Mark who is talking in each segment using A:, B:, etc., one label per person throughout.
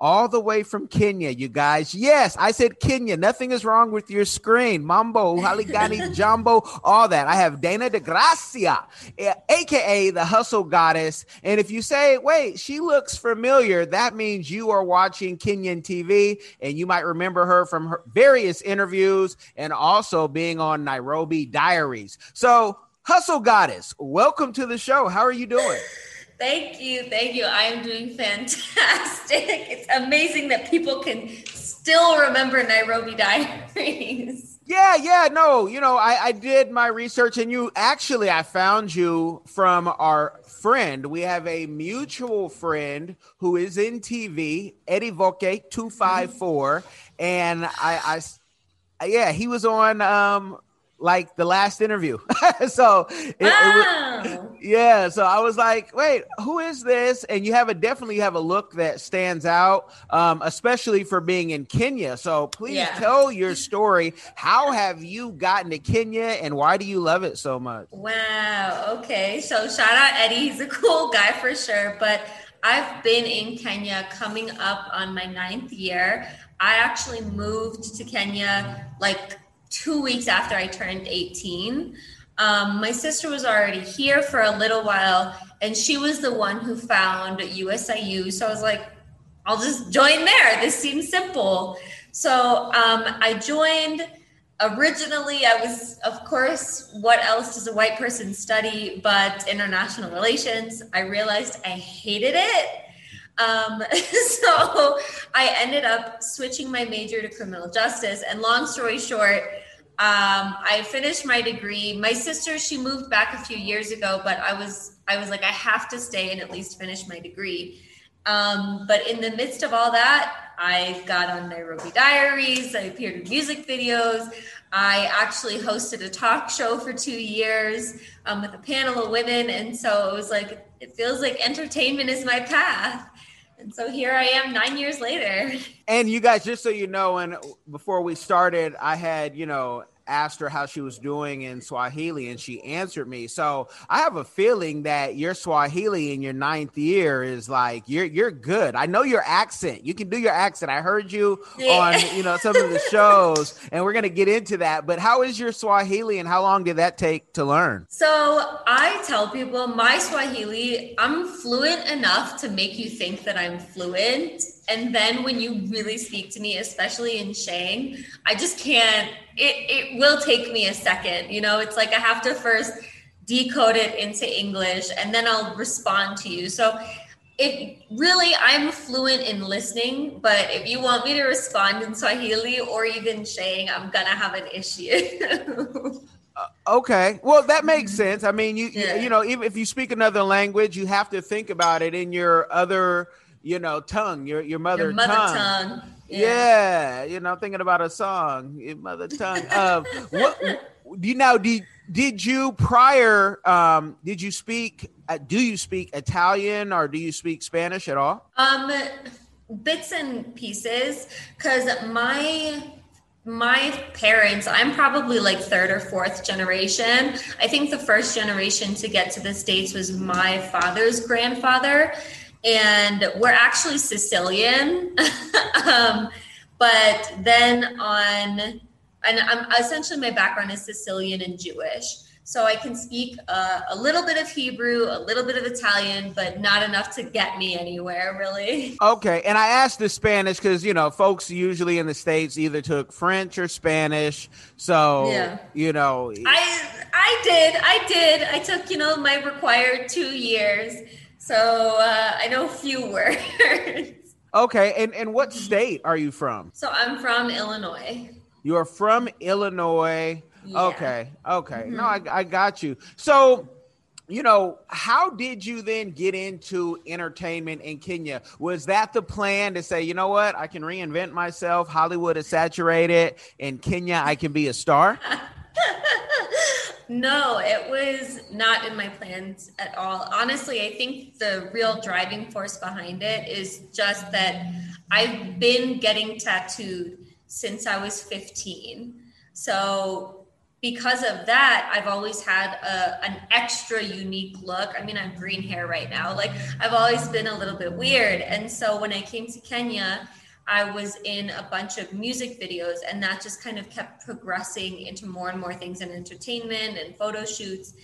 A: all the way from Kenya, you guys. Yes, I said Kenya. Nothing is wrong with your screen. Mambo, Haligani, Jumbo, all that. I have Dana de Gracia, eh, aka the Hustle Goddess. And if you say, wait, she looks familiar, that means you are watching Kenyan TV, and you might remember her from her various interviews and also being on Nairobi Diaries. So, Hustle Goddess, welcome to the show. How are you doing?
B: Thank you. Thank you. I am doing fantastic. It's amazing that people can still remember Nairobi Diaries.
A: Yeah, yeah, no, you know, I, I did my research and you actually, I found you from our friend. We have a mutual friend who is in TV, Eddie Voke 254. And I, I, yeah, he was on, um, like the last interview. so, it- it was-. Yeah, so I was like, wait, who is this? And you have a definitely have a look that stands out, um, especially for being in Kenya. So please
B: Yeah.
A: tell your story. How have you gotten to Kenya and why do you love it so much?
B: Wow. Okay. So shout out Eddie. He's a cool guy for sure. But I've been in Kenya coming up on my ninth year. I actually moved to Kenya like two weeks after I turned 18. Um, my sister was already here for a little while, and she was the one who found USIU. So I was like, I'll just join there. This seems simple. So um, I joined. Originally, I was, of course, what else does a white person study but international relations? I realized I hated it. Um, so I ended up switching my major to criminal justice. And long story short, um, I finished my degree. My sister, she moved back a few years ago, but I was, I was like, I have to stay and at least finish my degree. Um, but in the midst of all that, I got on Nairobi Diaries. I appeared in music videos. I actually hosted a talk show for two years um, with a panel of women. And so it was like, it feels like entertainment is my path. And so here I am nine years later.
A: And you guys, just so you know, and before we started, I had, you know, asked her how she was doing in Swahili and she answered me. So I have a feeling that your Swahili in your ninth year is like you're you're good. I know your accent. You can do your accent. I heard you
B: Yeah.
A: on you know some of the shows, and we're gonna get into that. But how is your Swahili and how long did that take to learn?
B: So I tell people my Swahili, I'm fluent enough to make you think that I'm fluent. And then when you really speak to me, especially in Sheng, I just can't, it, it will take me a second. You know, it's like I have to first decode it into English and then I'll respond to you. So if really I'm fluent in listening, but if you want me to respond in Swahili or even Sheng, I'm gonna have an issue.
A: Uh, okay, well that makes sense. I mean, you you-
B: Yeah.
A: you know, even if you speak another language, you have to think about it in your other you know tongue, your your mother,
B: Your mother
A: tongue.
B: tongue.
A: Yeah. you know, thinking about a song, your mother tongue. Um, what do you now? Did did you prior? Um, did you speak? Uh, do you speak Italian or do you speak Spanish at all?
B: Um, bits and pieces, because my my parents, I'm probably like third or fourth generation. I think the first generation to get to the states was my father's grandfather, and we're actually Sicilian. um, but then on, and I'm essentially my background is Sicilian and Jewish. So I can speak uh, a little bit of Hebrew, a little bit of Italian, but not enough to get me anywhere, really.
A: Okay, and I asked the Spanish because you know folks usually in the states either took French or Spanish, so
B: Yeah.
A: you know.
B: I I did, I did. I took you know my required two years, so uh, I know a few words.
A: Okay, and and what state are you from?
B: so I'm from Illinois.
A: You are from Illinois.
B: Yeah.
A: Okay, okay. No, I, I got you. So you know, how did you then get into entertainment in Kenya? Was that the plan to say, you know what, I can reinvent myself? Hollywood is saturated. In Kenya, I can be a star?
B: no, it was not in my plans at all. Honestly, I think the real driving force behind it is just that I've been getting tattooed since I was 15. So because of that, I've always had a, an extra unique look. I mean, I have green hair right now. Like, I've always been a little bit weird. And so when I came to Kenya, I was in a bunch of music videos, and that just kind of kept progressing into more and more things in entertainment and photo shoots.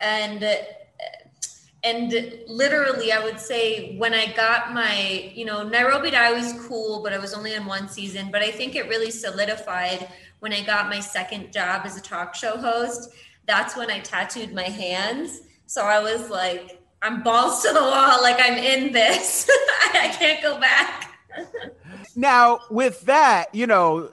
B: And and literally i would say when i got my you know nairobi diary was cool but i was only in one season but i think it really solidified when I got my second job as a talk show host, that's when I tattooed my hands. So I was like, I'm balls to the wall, like I'm in this. I can't go back.
A: now, with that, you know,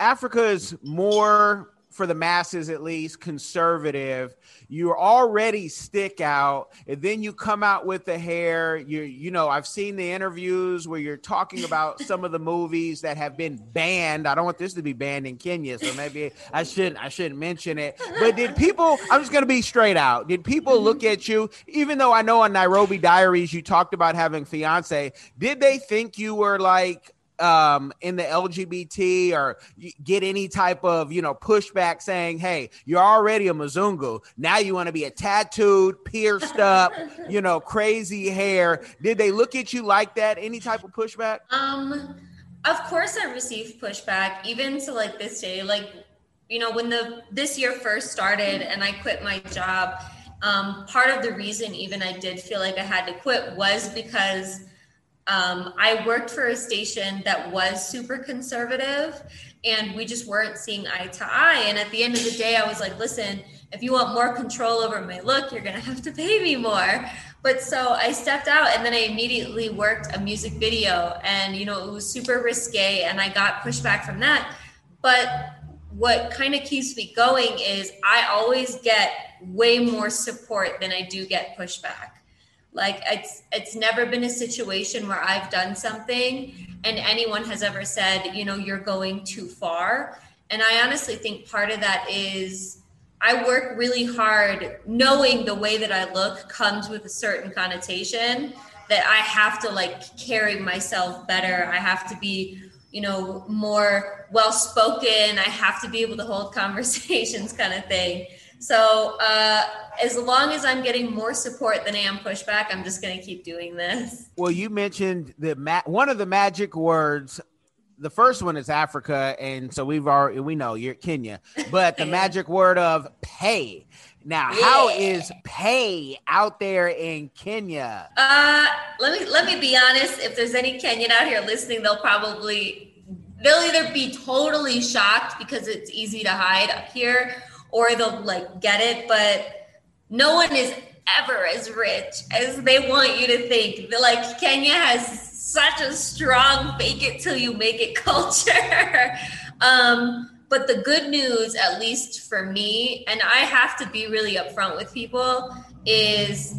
A: Africa is more for the masses at least conservative. You already stick out and then you come out with the hair. You you know i've seen the interviews where you're talking about some of the movies that have been banned. I don't want this to be banned in kenya so maybe i shouldn't i shouldn't mention it. But did people i'm just going to be straight out. Did people mm-hmm. look at you? Even though i know on nairobi diaries you talked about having fiance did they think you were like um, in the LGBT or get any type of you know pushback saying, "Hey, you're already a Mzungu. Now you want to be a tattooed, pierced up, you know, crazy hair." Did they look at you like that? Any type of pushback?
B: Um, of course, I received pushback, even to like this day. Like, you know, when the this year first started and I quit my job. Um, part of the reason even I did feel like I had to quit was because um, I worked for a station that was super conservative and we just weren't seeing eye to eye. And at the end of the day, I was like, listen, if you want more control over my look, you're going to have to pay me more. But so I stepped out and then I immediately worked a music video and, you know, it was super risque and I got pushback from that. But what kind of keeps me going is I always get way more support than I do get pushback. Like it's it's never been a situation where I've done something and anyone has ever said, you know, you're going too far. And I honestly think part of that is I work really hard knowing the way that I look comes with a certain connotation that I have to like carry myself better. I have to be, you know, more well spoken. I have to be able to hold conversations kind of thing. So uh, as long as I'm getting more support than I am pushback, I'm just going to keep doing this.
A: Well, you mentioned the ma- one of the magic words. The first one is Africa, and so we've already we know you're Kenya, but the magic word of pay. Now, yeah. how is pay out there in Kenya?
B: Uh, let me let me be honest. If there's any Kenyan out here listening, they'll probably they'll either be totally shocked because it's easy to hide up here, or they'll like get it, but no one is ever as rich as they want you to think. Like Kenya has such a strong fake it till you make it culture. um, but the good news, at least for me, and I have to be really upfront with people, is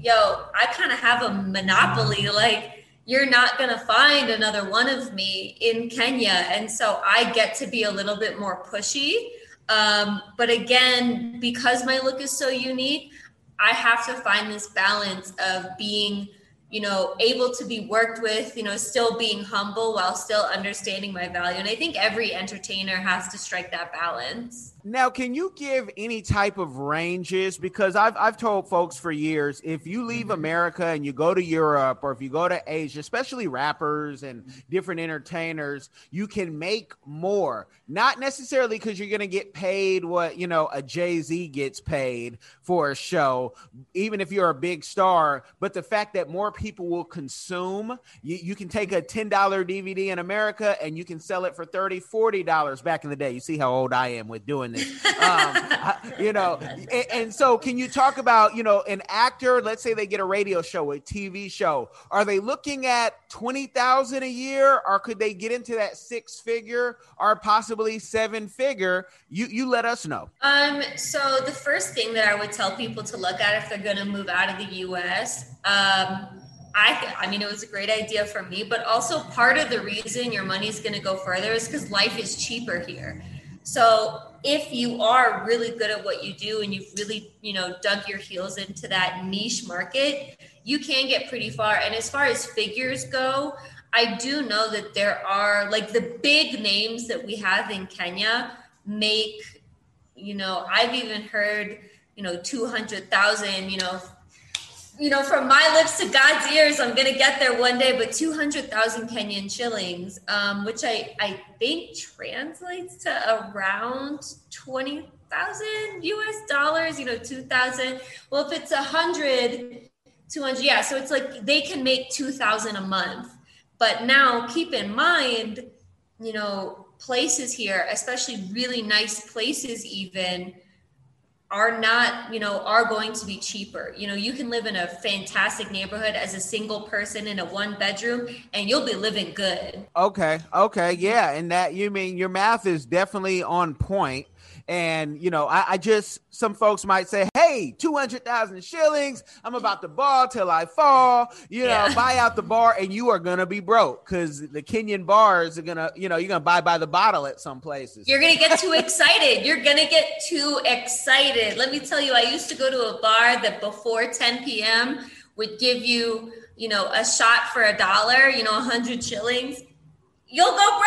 B: yo, I kind of have a monopoly. Like, you're not going to find another one of me in Kenya. And so I get to be a little bit more pushy um, but again, because my look is so unique, I have to find this balance of being, you know, able to be worked with, you know, still being humble while still understanding my value. And I think every entertainer has to strike that balance.
A: Now, can you give any type of ranges? Because I've, I've told folks for years if you leave mm-hmm. America and you go to Europe or if you go to Asia, especially rappers and different entertainers, you can make more. Not necessarily because you're going to get paid what, you know, a Jay Z gets paid for a show, even if you're a big star, but the fact that more people will consume. You, you can take a $10 DVD in America and you can sell it for $30, $40 back in the day. You see how old I am with doing this. Um, you know, and, and, so can you talk about, you know, an actor, let's say they get a radio show, a TV show. Are they looking at 20,000 a year or could they get into that six figure or possibly seven figure? You, you let us know.
B: Um, so the first thing that I would tell people to look at if they're going to move out of the U.S. Um, I, I mean, it was a great idea for me, but also part of the reason your money's going to go further is because life is cheaper here. So if you are really good at what you do and you've really, you know, dug your heels into that niche market, you can get pretty far. And as far as figures go, I do know that there are like the big names that we have in Kenya make, you know, I've even heard, you know, 200,000, you know, you know, from my lips to God's ears, I'm gonna get there one day. But 200,000 Kenyan shillings, um, which I I think translates to around 20,000 US dollars. You know, 2,000. Well, if it's a hundred, 200, yeah. So it's like they can make 2,000 a month. But now, keep in mind, you know, places here, especially really nice places, even are not, you know, are going to be cheaper. You know, you can live in a fantastic neighborhood as a single person in a one bedroom and you'll be living good.
A: Okay. Okay. Yeah. And that you mean your math is definitely on point. And, you know, I, I just, some folks might say, hey, 200,000 shillings. I'm about to ball till I fall. You know, yeah. buy out the bar and you are going to be broke because the Kenyan bars are going to, you know, you're going to buy by the bottle at some places.
B: You're going to get too excited. You're going to get too excited. Let me tell you, I used to go to a bar that before 10 p.m. would give you, you know, a shot for a dollar, you know, 100 shillings. You'll go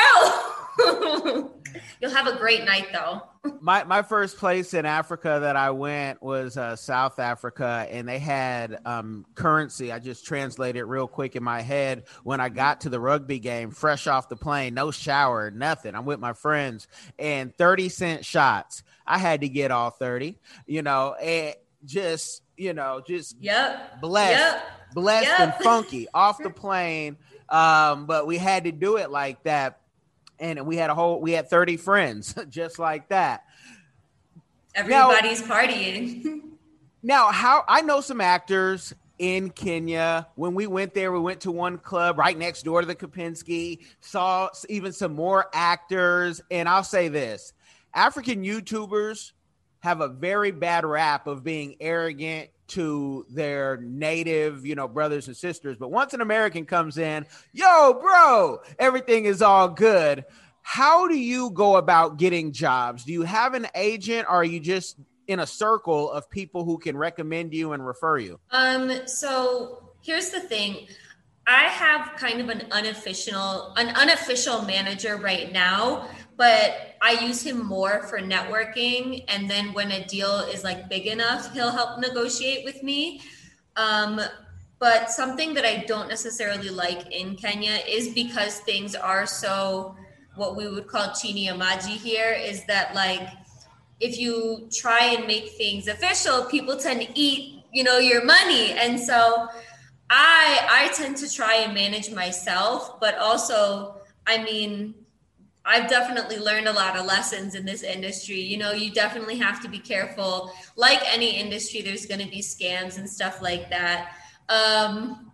B: broke. You'll have a great night though
A: my my first place in Africa that I went was uh, South Africa, and they had um, currency. I just translated real quick in my head when I got to the rugby game, fresh off the plane, no shower, nothing. I'm with my friends, and thirty cent shots. I had to get all thirty, you know, and just you know, just
B: yep,
A: blessed, yep. blessed yep. and funky off the plane. Um, but we had to do it like that and we had a whole we had 30 friends just like that.
B: Everybody's now, partying.
A: now how i know some actors in kenya. When we went there we went to one club right next door to the Kempinski saw even some more actors. And i'll say this african youtubers have a very bad rap of being arrogant to their native, you know, brothers and sisters. But once an American comes in, yo, bro, everything is all good. How do you go about getting jobs? Do you have an agent or are you just in a circle of people who can recommend you and refer you?
B: Um, so here's the thing. I have kind of an unofficial an unofficial manager right now but I use him more for networking. And then when a deal is like big enough, he'll help negotiate with me. Um, but something that I don't necessarily like in Kenya is because things are so what we would call chini ya maji here is that like if you try and make things official, people tend to eat, you know, your money. And so I I tend to try and manage myself, but also I mean I've definitely learned a lot of lessons in this industry. You know, you definitely have to be careful. Like any industry, there's going to be scams and stuff like that. Um,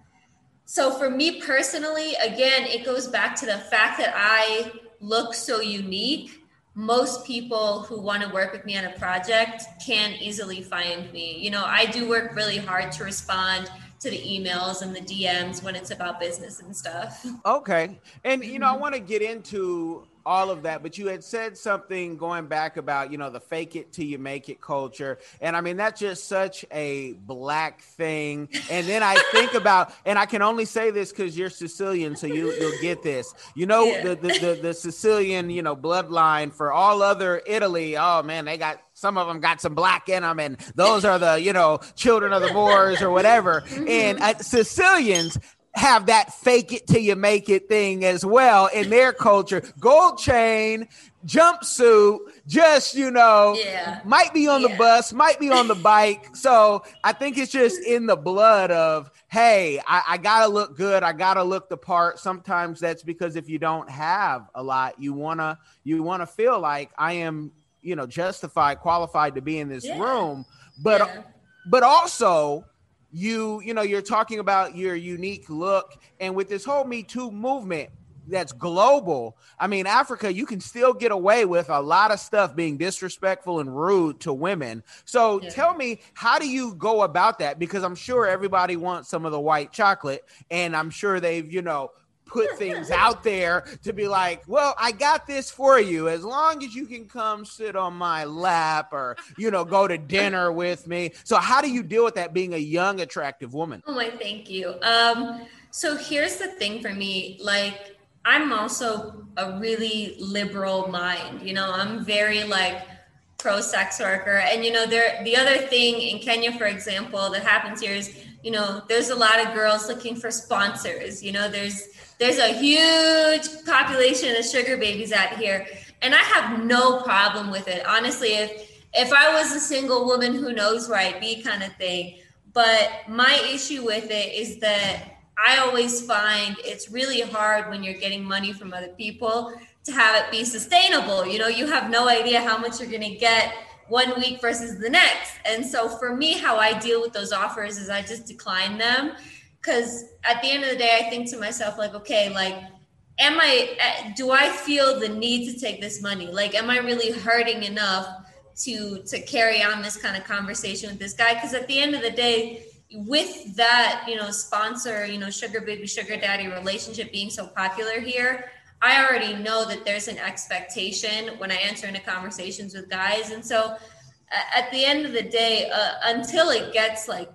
B: so for me personally, again, it goes back to the fact that I look so unique. Most people who want to work with me on a project can easily find me. You know, I do work really hard to respond to the emails and the DMs when it's about business and stuff.
A: Okay. And you know, I want to get into all of that but you had said something going back about you know the fake it till you make it culture. And i mean that's just such a black thing. And then i think about and i can only say this because you're sicilian so you, you'll get this. You know yeah. the, the, the the sicilian you know bloodline for all other italy oh man they got some of them got some black in them and those are the you know children of the moors or whatever. And uh, sicilians have that fake it till you make it thing as well in their culture. Gold chain, jumpsuit, just you know,
B: Yeah.
A: might be on the bus, might be on the bike. So I think it's just in the blood of, hey, I, I gotta look good, I gotta look the part. Sometimes that's because if you don't have a lot, you wanna you wanna feel like I am, you know, justified, qualified to be in this
B: Yeah.
A: room. But
B: Yeah.
A: but also you you know you're talking about your unique look. And with this whole me too movement that's global i mean africa you can still get away with a lot of stuff being disrespectful and rude to women. So
B: Yeah.
A: tell me how do you go about that? Because i'm sure everybody wants some of the white chocolate and i'm sure they've you know put things out there to be like, well, I got this for you as long as you can come sit on my lap or, you know, go to dinner with me. So, how do you deal with that being a young, attractive woman?
B: Oh my, thank you. Um, so here's the thing for me, like I'm also a really liberal mind. You know, I'm very like pro sex worker. And you know, there the other thing in Kenya, for example, that happens here is, you know, there's a lot of girls looking for sponsors. You know, there's there's a huge population of sugar babies out here. And I have no problem with it. Honestly, if if I was a single woman who knows where I'd be kind of thing. But my issue with it is that I always find it's really hard when you're getting money from other people to have it be sustainable. You know, you have no idea how much you're going to get one week versus the next. And so for me, how I deal with those offers is I just decline them. Because at the end of the day, I think to myself, like, okay, like, am I, do I feel the need to take this money? Like, am I really hurting enough? to to carry on this kind of conversation with this guy because at the end of the day with that you know sponsor you know sugar baby sugar daddy relationship being so popular here i already know that there's an expectation when i enter into conversations with guys and so at the end of the day uh, until it gets like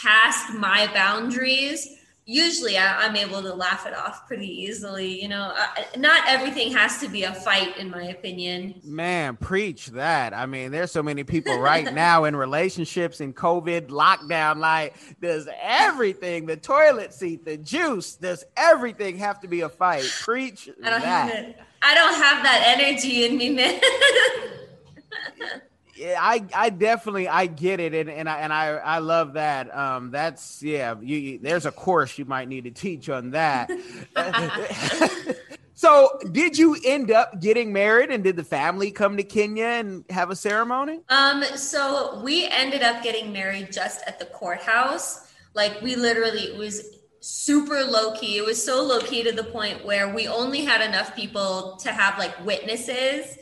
B: past my boundaries usually I, i'm able to laugh it off pretty easily you know I, not everything has to be a fight in my opinion
A: Man, preach that. I mean, there's so many people right now in relationships in COVID lockdown. Like, does everything, the toilet seat, the juice, does everything have to be a fight? Preach
B: I don't have
A: that.
B: it. I don't have that energy in me, man.
A: I, I definitely I get it, and, and I and I I love that. Um, that's yeah. You, you there's a course you might need to teach on that. so, did you end up getting married, and did the family come to Kenya and have a ceremony?
B: um, so we ended up getting married just at the courthouse. Like we literally it was super low key. It was so low key to the point where we only had enough people to have like witnesses.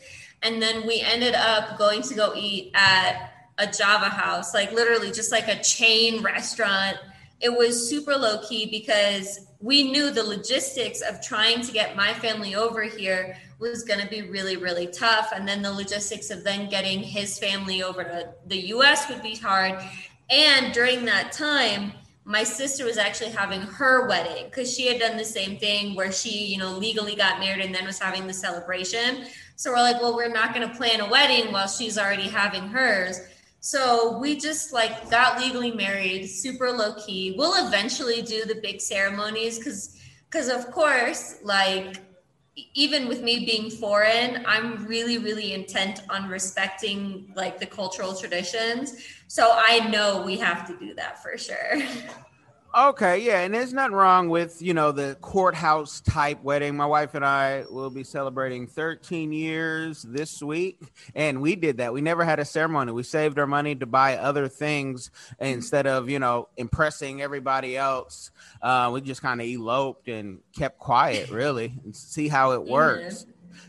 B: And then we ended up going to go eat at a Java house, like literally just like a chain restaurant. It was super low key because we knew the logistics of trying to get my family over here was going to be really, really tough. And then the logistics of then getting his family over to the US would be hard. And during that time, my sister was actually having her wedding because she had done the same thing where she, you know, legally got married and then was having the celebration. So we're like, well, we're not going to plan a wedding while she's already having hers. So we just like got legally married, super low key. We'll eventually do the big ceremonies because, because of course, like even with me being foreign, I'm really, really intent on respecting like the cultural traditions. So I know we have to do that for sure.
A: Okay, yeah, and there's nothing wrong with you know the courthouse type wedding. My wife and I will be celebrating 13 years this week, and we did that. We never had a ceremony. We saved our money to buy other things instead of you know impressing everybody else. Uh, we just kind of eloped and kept quiet, really, and see how it works.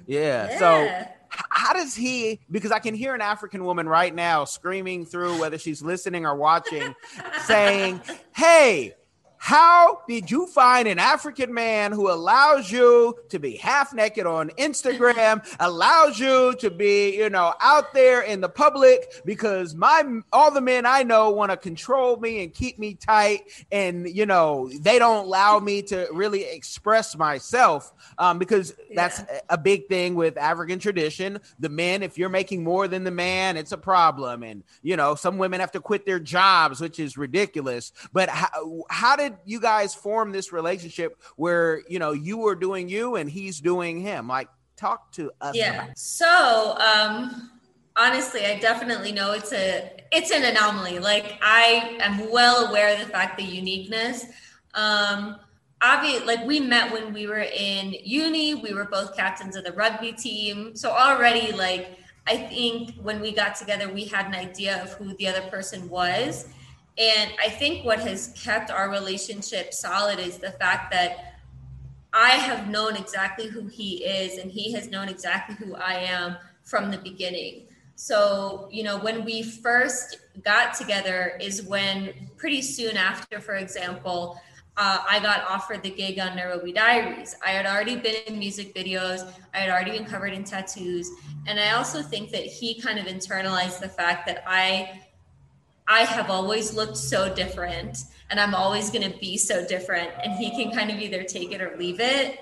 A: Yeah. So
B: Yeah.
A: h- how does he because i can hear an african woman right now screaming through whether she's listening or watching saying hey how did you find an African man who allows you to be half naked on Instagram, allows you to be, you know, out there in the public? Because my all the men I know want to control me and keep me tight, and you know they don't allow me to really express myself. Um, because that's
B: Yeah.
A: a big thing with African tradition. The men, if you're making more than the man, it's a problem, and you know some women have to quit their jobs, which is ridiculous. But how, how did you guys form this relationship where you know you are doing you and he's doing him? Like, talk to us.
B: Yeah. So, um, honestly, I definitely know it's a it's an anomaly. Like, I am well aware of the fact the uniqueness. Um, obvious like we met when we were in uni we were both captains of the rugby team so already like i think when we got together we had an idea of who the other person was and i think what has kept our relationship solid is the fact that i have known exactly who he is and he has known exactly who i am from the beginning. So you know when we first got together is when pretty soon after for example uh, I got offered the gig on Nairobi Diaries. I had already been in music videos, I had already been covered in tattoos, and I also think that he kind of internalized the fact that I I have always looked so different and I'm always going to be so different and he can kind of either take it or leave it.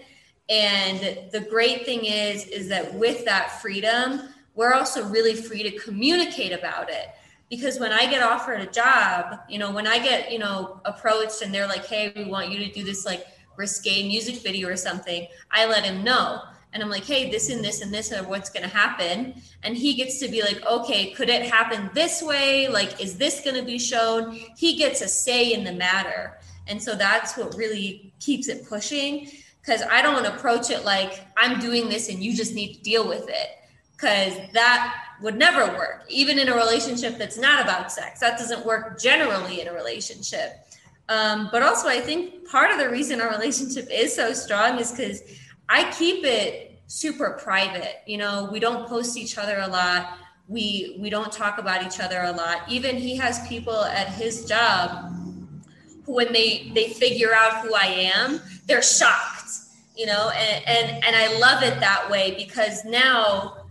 B: And the great thing is is that with that freedom, we're also really free to communicate about it because when I get offered a job, you know, when I get, you know, approached and they're like, hey, we want you to do this like risque music video or something, I let him know. And I'm like, hey, this and this and this are what's going to happen. And he gets to be like, okay, could it happen this way? Like, is this going to be shown? He gets a say in the matter. And so that's what really keeps it pushing because I don't approach it like I'm doing this and you just need to deal with it because that would never work, even in a relationship that's not about sex. That doesn't work generally in a relationship. Um, but also, I think part of the reason our relationship is so strong is because I keep it super private. You know, we don't post each other a lot. We we don't talk about each other a lot. Even he has people at his job who, when they they figure out who I am, they're shocked. You know, and and and I love it that way because now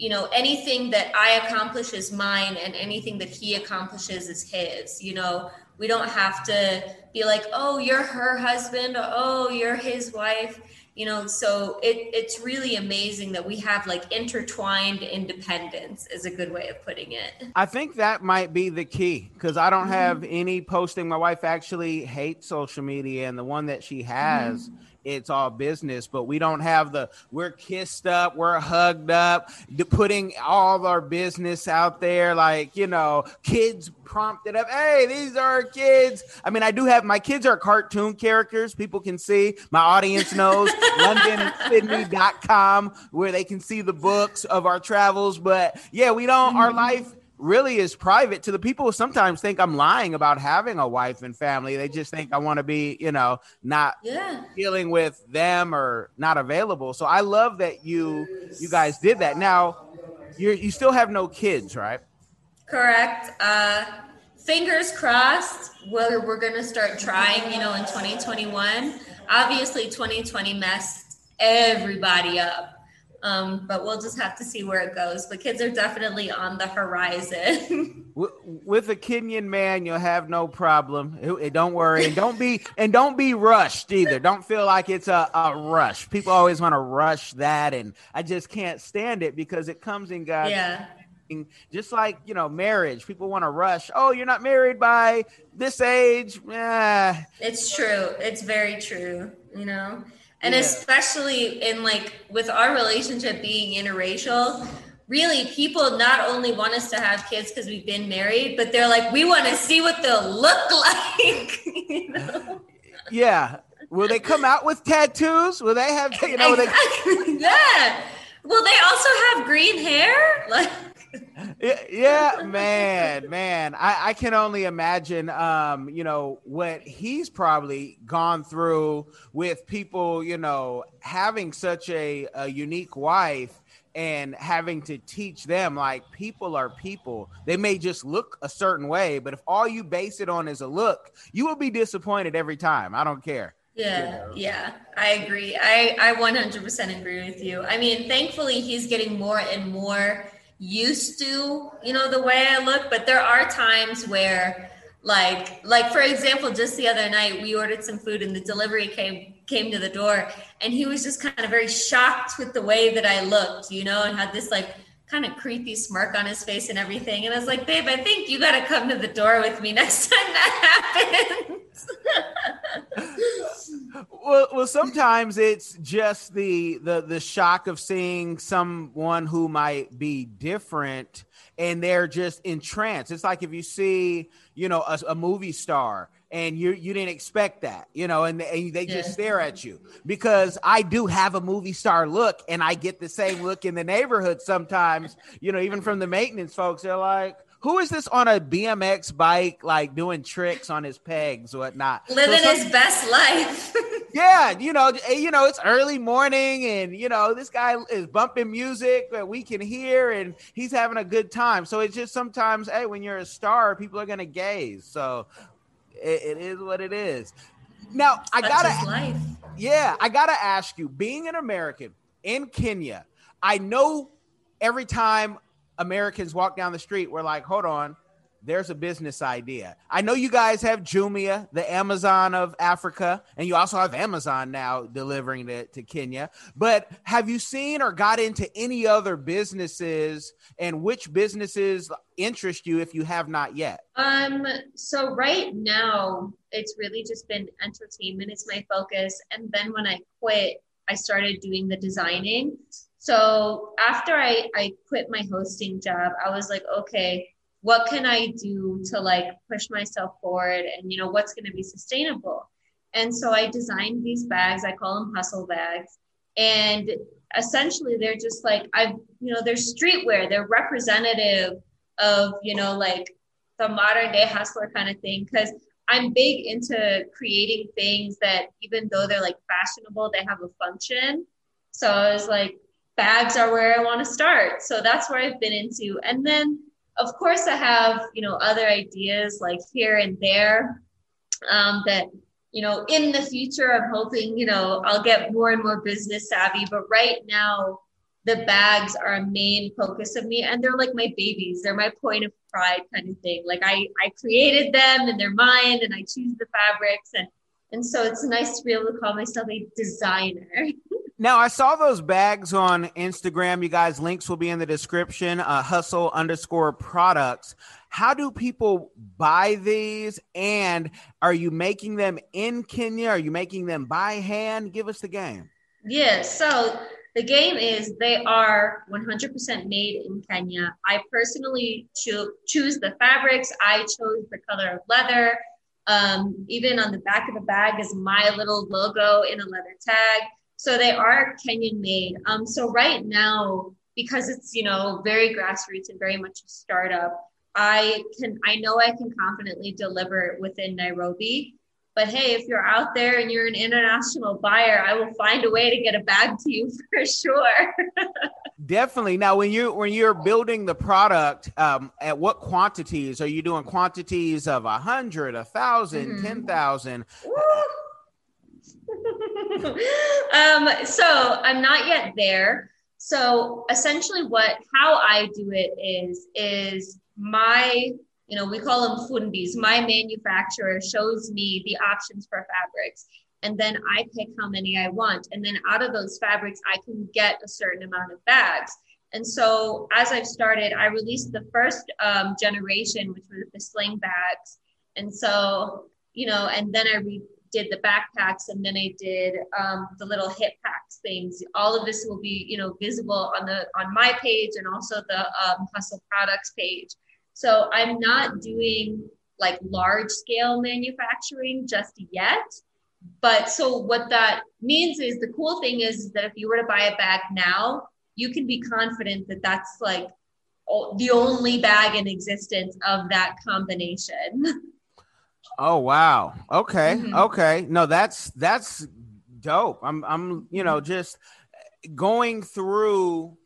B: you know anything that i accomplish is mine and anything that he accomplishes is his you know we don't have to be like oh you're her husband or, oh you're his wife you know so it, it's really amazing that we have like intertwined independence is a good way of putting it.
A: I think that might be the key because i don't mm-hmm. have any posting. My wife actually hates social media and the one that she has mm-hmm it's all business, but we don't have the we're kissed up, we're hugged up, putting all our business out there, like you know, kids prompted up. Hey, these are kids. I mean, I do have my kids are cartoon characters. People can see. My audience knows London and Sydney.com where they can see the books of our travels. But yeah, we don't. Our mm-hmm. life really is private to the people who sometimes think I'm lying about having a wife and family. They just think I want to be, you know, not yeah. dealing with them or not available. So I love that you you guys did that. Now, you you still have no kids, right?
B: Correct. Uh fingers crossed whether we're going to start trying, you know, in 2021. Obviously 2020 messed everybody up um, but we'll just have to see where it goes. But kids are definitely on the horizon.
A: With a Kenyan man, you'll have no problem. Don't worry, and don't be and don't be rushed either. Don't feel like it's a, a rush. People always want to rush that, and I just can't stand it because it comes in God's
B: yeah
A: just like you know marriage people want to rush oh you're not married by this age yeah
B: it's true it's very true you know and yeah. especially in like with our relationship being interracial really people not only want us to have kids because we've been married but they're like we want to see what they'll look like you know?
A: yeah will they come out with tattoos will they have you know
B: exactly. they- yeah will they also have green hair like
A: yeah, man, man. I, I can only imagine um, you know, what he's probably gone through with people, you know, having such a, a unique wife and having to teach them like people are people. They may just look a certain way, but if all you base it on is a look, you will be disappointed every time. I don't care.
B: Yeah, you know? yeah, I agree. I I 100% agree with you. I mean, thankfully he's getting more and more used to, you know, the way I look, but there are times where like like for example, just the other night we ordered some food and the delivery came came to the door and he was just kind of very shocked with the way that I looked, you know, and had this like kind of creepy smirk on his face and everything. And I was like, babe, I think you got to come to the door with me next time that happens.
A: well, well, sometimes it's just the the the shock of seeing someone who might be different, and they're just entranced. It's like if you see, you know, a, a movie star and you you didn't expect that, you know, and, and they just
B: Yeah.
A: stare at you because I do have a movie star look, and I get the same look in the neighborhood sometimes, you know, even from the maintenance folks. They're like, "Who is this on a BMX bike, like doing tricks on his pegs, whatnot?" So
B: Living
A: some-
B: his best life.
A: yeah, you know, eh, you know, it's early morning, and you know, this guy is bumping music that we can hear, and he's having a good time. So it's just sometimes, hey, when you're a star, people are gonna gaze. So it, it is what it is. Now, I
B: Such
A: gotta,
B: life.
A: yeah, I gotta ask you, being an American in Kenya, I know every time Americans walk down the street, we're like, hold on, there's a business idea. I know you guys have Jumia, the Amazon of Africa, and you also have Amazon now delivering to, to Kenya. But have you seen or got into any other businesses and which businesses interest you if you have not yet?
B: Um, so right now it's really just been entertainment is my focus. And then when I quit, I started doing the designing. So after I, I quit my hosting job, I was like, okay, what can I do to like push myself forward and you know what's gonna be sustainable? And so I designed these bags, I call them hustle bags. And essentially they're just like I've you know, they're streetwear, they're representative of, you know, like the modern day hustler kind of thing because I'm big into creating things that even though they're like fashionable, they have a function. So I was like, bags are where I want to start. So that's where I've been into. And then of course I have, you know, other ideas like here and there um, that, you know, in the future I'm hoping, you know, I'll get more and more business savvy. But right now, the bags are a main focus of me and they're like my babies they're my point of pride kind of thing like i i created them and they're mine and i choose the fabrics and and so it's nice to be able to call myself a designer
A: Now I saw those bags on Instagram. You guys, links will be in the description. Uh, hustle underscore products. How do people buy these? And are you making them in Kenya? Are you making them by hand? Give us the game.
B: yeah so the game is they are 100% made in kenya i personally cho- choose the fabrics i chose the color of leather um, even on the back of the bag is my little logo in a leather tag. So they are kenyan made. Um, so right now because it's you know very grassroots and very much a startup i can i know i can confidently deliver it within nairobi but hey if you're out there and you're an international buyer i will find a way to get a bag to you for sure
A: Definitely. Now, when you when you're building the product, um, at what quantities are you doing? Quantities of a hundred, a thousand,
B: Mhm.
A: ten thousand.
B: um, so I'm not yet there. So essentially, what how I do it is is my you know we call them fundis. My manufacturer shows me the options for fabrics, and then I pick how many I want, and then out of those fabrics, I can get a certain amount of bags. And so as I've started, I released the first um, generation, which was the sling bags, and so you know, and then I re- did the backpacks and then I did um, the little hip packs things. All of this will be, you know, visible on the on my page and also the um, Hustle Products page. So I'm not doing like large scale manufacturing just yet. But so what that means is the cool thing is that if you were to buy a bag now, you can be confident that that's like the only bag in existence of that combination.
A: Oh wow. Okay.
B: Mhm.
A: Okay. No, that's that's dope. I'm I'm you know just going through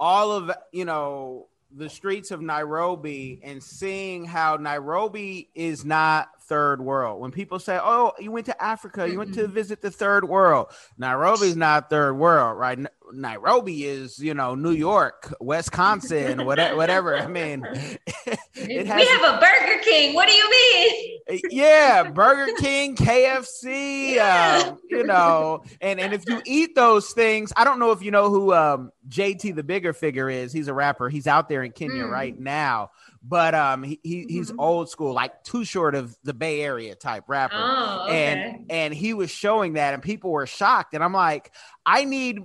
A: all of you know the streets of Nairobi and seeing how Nairobi is not third world. When people say, "Oh, you went to Africa, you went to visit the third world," Nairobi's not third world, right? Nairobi is, you know, New York, Wisconsin, whatever. whatever. I mean,
B: we have a Burger King. What do you mean?
A: Yeah, Burger King, KFC, yeah. um, you know, and and if you eat those things, I don't know if you know who um, JT the Bigga Figga is. He's a rapper. He's out there in Kenya mm. right now but um he, he he's mm-hmm. old school like too short of the bay area type rapper
B: oh, okay.
A: and and he was showing that and people were shocked and i'm like i need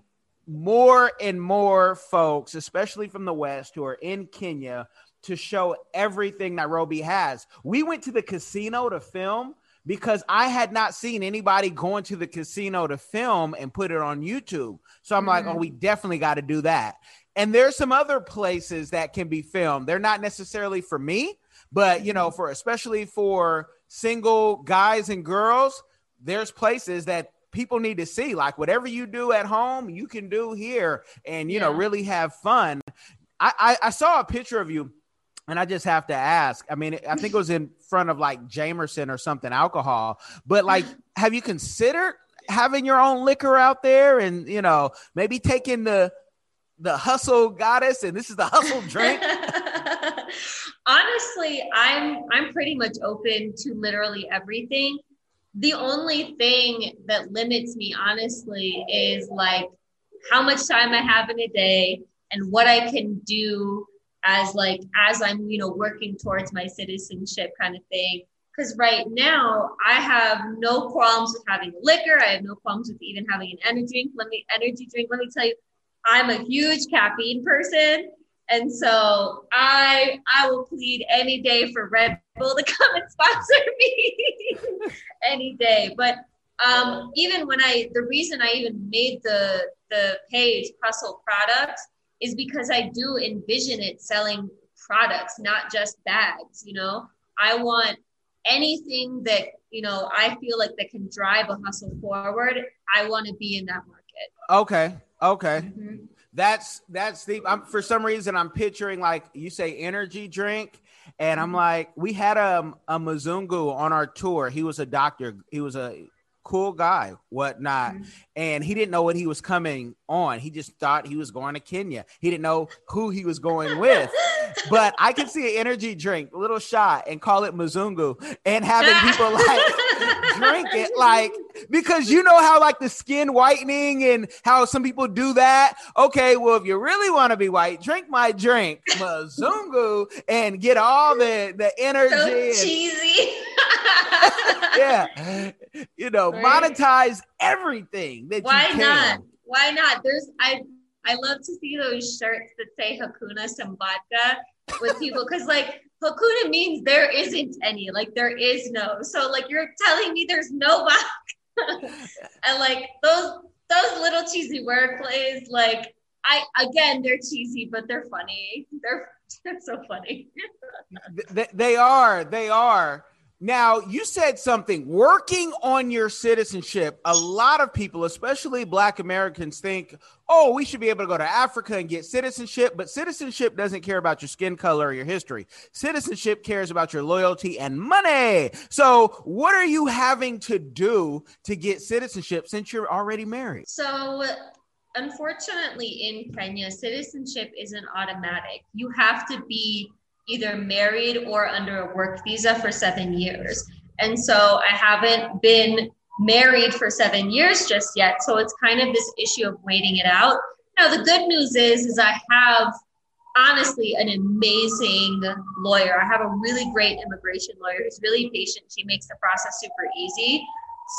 A: more and more folks especially from the west who are in kenya to show everything nairobi has we went to the casino to film because I had not seen anybody going to the casino to film and put it on YouTube. So I'm mm-hmm. like, oh, we definitely got to do that. And there's some other places that can be filmed. They're not necessarily for me, but you know, for especially for single guys and girls, there's places that people need to see. Like whatever you do at home, you can do here and you yeah. know, really have fun. I, I, I saw a picture of you and I just have to ask. I mean, I think it was in front of like Jameson or something alcohol, but like, have you considered having your own liquor out there and, you know, maybe taking the, the hustle goddess and this is the hustle drink?
B: Honestly, I'm I'm pretty much open to literally everything. The only thing that limits me honestly is like how much time I have in a day and what I can do as like as I'm, you know, working towards my citizenship kind of thing. Because right now I have no problems with having liquor. I have no problems with even having an energy drink. Let me energy drink. Let me tell you, I'm a huge caffeine person. And so I I will plead any day for Red Bull to come and sponsor me any day. But um, even when I the reason I even made the the page Hustle Products is because I do envision it selling products, not just bags. You know, I want anything that you know I feel like that can drive a hustle forward. I want to be in that market.
A: Okay, Okay. Mm-hmm. That's that's the I'm for some reason I'm picturing like you say energy drink and I'm mm-hmm. like we had a a Mzungu on our tour. He was a doctor. He was a cool guy, whatnot. Mm-hmm. And he didn't know what he was coming on. He just thought he was going to Kenya. He didn't know who he was going with. but I can see an energy drink, little shot, and call it Mzungu, and having people like drink it, like because you know how like the skin whitening and how some people do that. Okay, well, if you really want to be white, drink my drink, Mzungu, and get all the the energy. So
B: and, cheesy.
A: yeah, you know, right. monetize everything. That
B: Why not? Why not? There's I I love to see those shirts that say Hakuna Sambata with people because like Hakuna means there isn't any, like there is no. So like you're telling me there's no back. and like those those little cheesy word plays, like I again they're cheesy, but they're funny. They're they're so funny.
A: they, they are, they are. Now, you said something working on your citizenship. A lot of people, especially Black Americans, think, oh, we should be able to go to Africa and get citizenship. But citizenship doesn't care about your skin color or your history. Citizenship cares about your loyalty and money. So, what are you having to do to get citizenship since you're already married?
B: So, unfortunately, in Kenya, citizenship isn't automatic. You have to be either married or under a work visa for seven years. And so I haven't been married for seven years just yet. So it's kind of this issue of waiting it out. Now the good news is, is I have honestly an amazing lawyer. I have a really great immigration lawyer who's really patient. She makes the process super easy.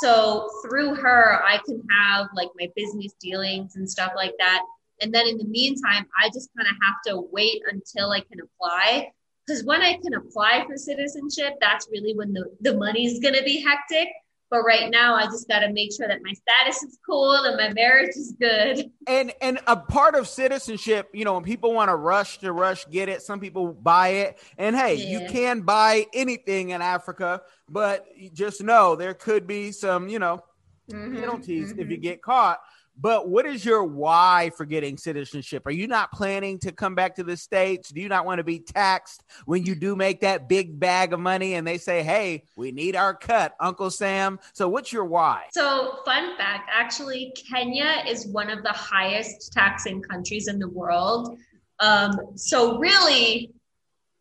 B: So through her, I can have like my business dealings and stuff like that. And then in the meantime, I just kind of have to wait until I can apply because when I can apply for citizenship, that's really when the, the money's going to be hectic. But right now, I just got to make sure that my status is cool and my marriage is good.
A: And and a part of citizenship, you know, when people want to rush to rush get it, some people buy it. And hey, yeah. you can buy anything in Africa, but just know there could be some, you know, mm-hmm, penalties mm-hmm. if you mm-hmm. get caught. But what is your why for getting citizenship? Are you not planning to come back to the States? Do you not want to be taxed when you do make that big bag of money and they say, hey, we need our cut, Uncle Sam? So, what's your why?
B: So, fun fact actually, Kenya is one of the highest taxing countries in the world. Um, so, really,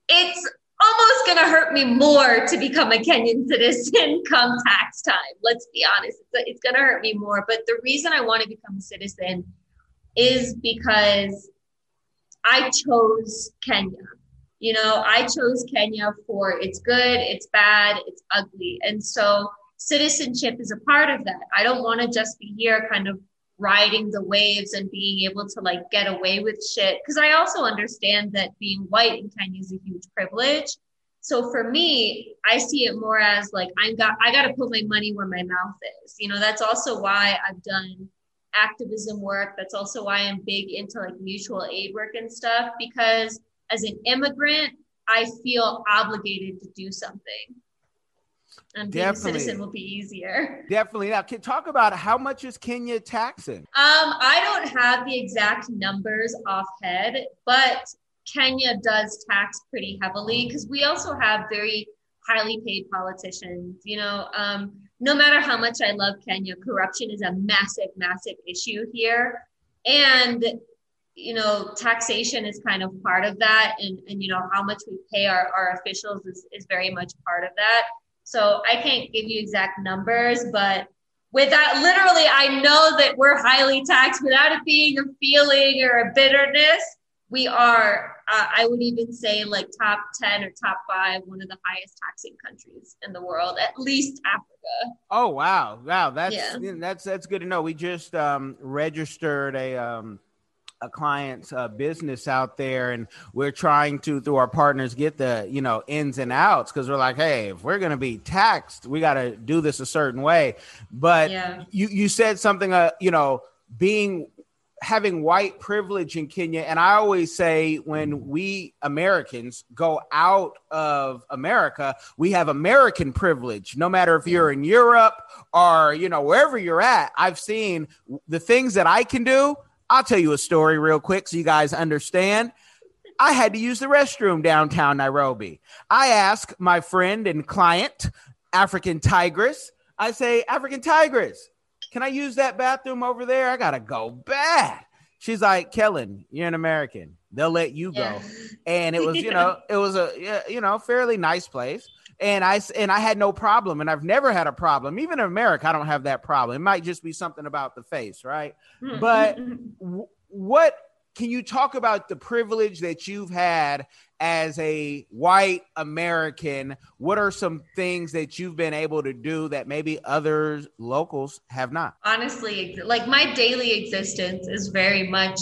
B: it's almost going to hurt me more to become a Kenyan citizen come tax time. Let's be honest. It's, it's going to hurt me more. But the reason I want to become a citizen is because I chose Kenya. You know, I chose Kenya for it's good, it's bad, it's ugly. And so citizenship is a part of that. I don't want to just be here kind of riding the waves and being able to like get away with shit. Cause I also understand that being white in Kenya is a huge privilege. So for me, I see it more as like I'm got I got to put my money where my mouth is. You know, that's also why I've done activism work. That's also why I'm big into like mutual aid work and stuff because as an immigrant, I feel obligated to do something and being definitely. a citizen will be easier.
A: Definitely. Now, can talk about how much is Kenya taxing? Um,
B: I don't have the exact numbers off head, but Kenya does tax pretty heavily because we also have very highly paid politicians. You know, um, no matter how much I love Kenya, corruption is a massive, massive issue here, and you know, taxation is kind of part of that, and and you know how much we pay our our officials is is very much part of that. So I can't give you exact numbers, but with that, literally, I know that we're highly taxed without it being a feeling or a bitterness. We are, uh, I would even say, like top 10 or top five, one of the highest taxing countries in the world, at least Africa.
A: Oh, wow. Wow. That's, yeah. that's, that's good to know. We just um, registered a, um, a client's uh, business out there and we're trying to through our partners get the you know ins and outs because we're like hey if we're going to be taxed we got to do this a certain way but yeah. you you said something uh, you know being having white privilege in Kenya and I always say when we Americans go out of America we have American privilege no matter if you're in Europe or you know wherever you're at I've seen the things that I can do I'll tell you a story real quick so you guys understand. I had to use the restroom downtown Nairobi. I asked my friend and client, African Tigress, I say, African Tigress, can I use that bathroom over there? I got to go bad. She's like, Kellen, you're an American. They'll let you go. Yeah. And it was, you know, it was a, you know, fairly nice place and I and I had no problem, and I've never had a problem. Even in America, I don't have that problem. It might just be something about the face, right? Mm-hmm. But w- what can you talk about the privilege that you've had as a white American? What are some things that you've been able to do that maybe others locals have not?
B: Honestly, like my daily existence is very much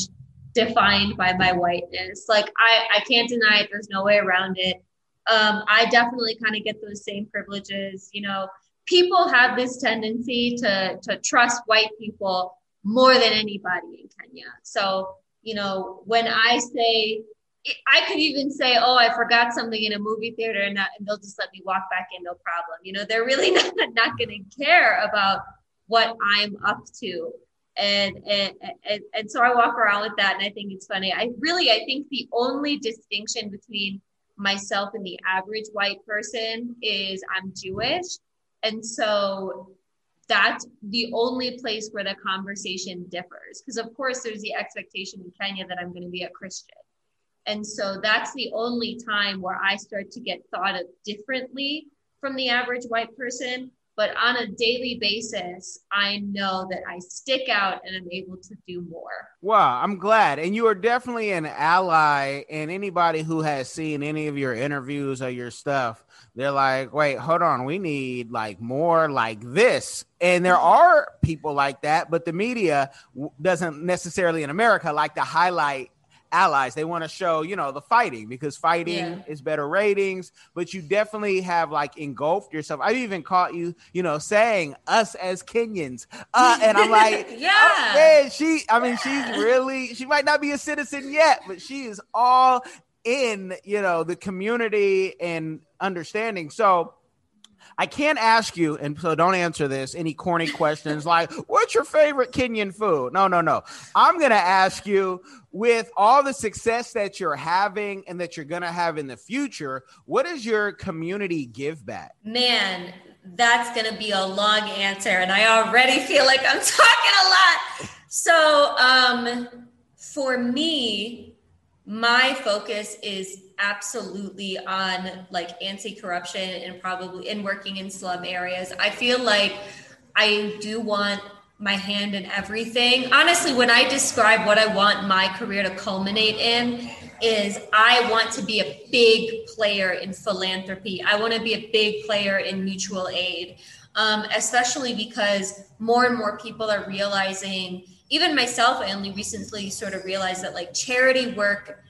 B: defined by my whiteness. Like I, I can't deny it. There's no way around it um, I definitely kind of get those same privileges. You know, people have this tendency to to trust white people more than anybody in Kenya. So, you know, when I say I could even say, "Oh, I forgot something in a movie theater," and, and they'll just let me walk back in, no problem. You know, they're really not not going to care about what I'm up to, and, and and and so I walk around with that, and I think it's funny. I really, I think the only distinction between myself and the average white person is I'm Jewish. And so that's the only place where the conversation differs. Because, of course, there's the expectation in Kenya that I'm going to be a Christian. And so that's the only time where I start to get thought of differently from the average white person but on a daily basis, I know that I stick out and I'm able to do more.
A: Wow, I'm glad. And you are definitely an ally. And anybody who has seen any of your interviews or your stuff, they're like, wait, hold on, we need like more like this. And there mm-hmm. are people like that, but the media doesn't necessarily in America like to highlight allies. They want to show, you know, the fighting because fighting yeah. is better ratings, but you definitely have like engulfed yourself. I've even caught you, you know, saying us as Kenyans. Uh, and I'm like, yeah, oh, man, she, I mean, she's really, she might not be a citizen yet, but she is all in, you know, the community and understanding. So, I can't ask you, and so don't answer this. Any corny questions like, "What's your favorite Kenyan food?" No, no, no. I'm gonna ask you, with all the success that you're having and that you're gonna have in the future, what is your community give back?
B: Man, that's going to be a long answer. And I already feel like I'm talking a lot. So, um, for me, my focus is absolutely on like anti-corruption and probably in working in slum areas. I feel like I do want my hand in everything. Honestly, when I describe what I want my career to culminate in, is I want to be a big player in philanthropy. I want to be a big player in mutual aid, um, especially because more and more people are realizing, even myself, I only recently sort of realized that like charity work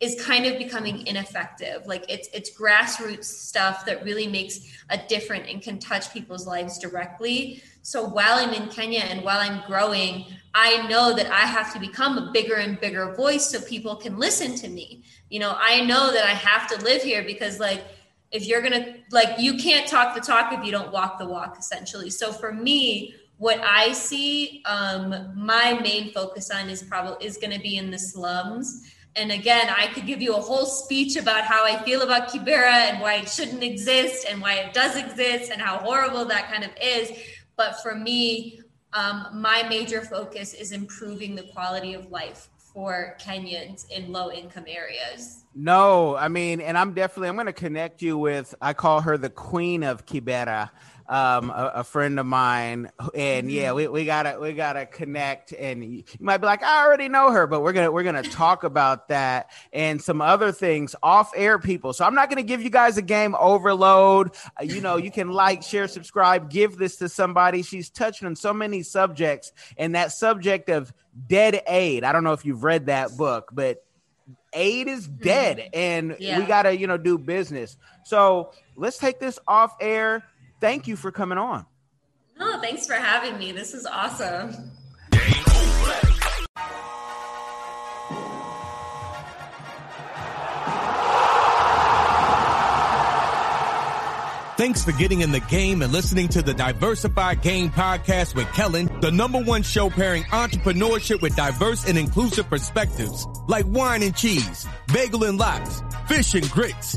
B: is kind of becoming ineffective. Like it's it's grassroots stuff that really makes a difference and can touch people's lives directly. So while I'm in Kenya and while I'm growing, I know that I have to become a bigger and bigger voice so people can listen to me. You know, I know that I have to live here because like if you're going to like you can't talk the talk if you don't walk the walk essentially. So for me, what I see um my main focus on is probably is going to be in the slums. And again, I could give you a whole speech about how I feel about Kibera and why it shouldn't exist and why it does exist and how horrible that kind of is. But for me, um, my major focus is improving the quality of life for Kenyans in low income areas.
A: No, I mean, and I'm definitely I'm going to connect you with. I call her the queen of Kibera um, a, a, friend of mine, and yeah, mm-hmm. we, we gotta we gotta connect. And you might be like, I already know her, but we're gonna we're gonna talk about that and some other things off air, people. So I'm not gonna give you guys a game overload. Uh, you know, you can like, share, subscribe, give this to somebody. She's touching on so many subjects, and that subject of dead aid. I don't know if you've read that book, but aid is dead and yeah. we got to you know do business so let's take this off air thank you for coming on.
B: Oh, thanks for having me. This is awesome.
C: Thanks for getting in the game and listening to the Diversified Game podcast with Kellen, the number one show pairing entrepreneurship with diverse and inclusive perspectives like wine and cheese, bagel and lox, fish and grits.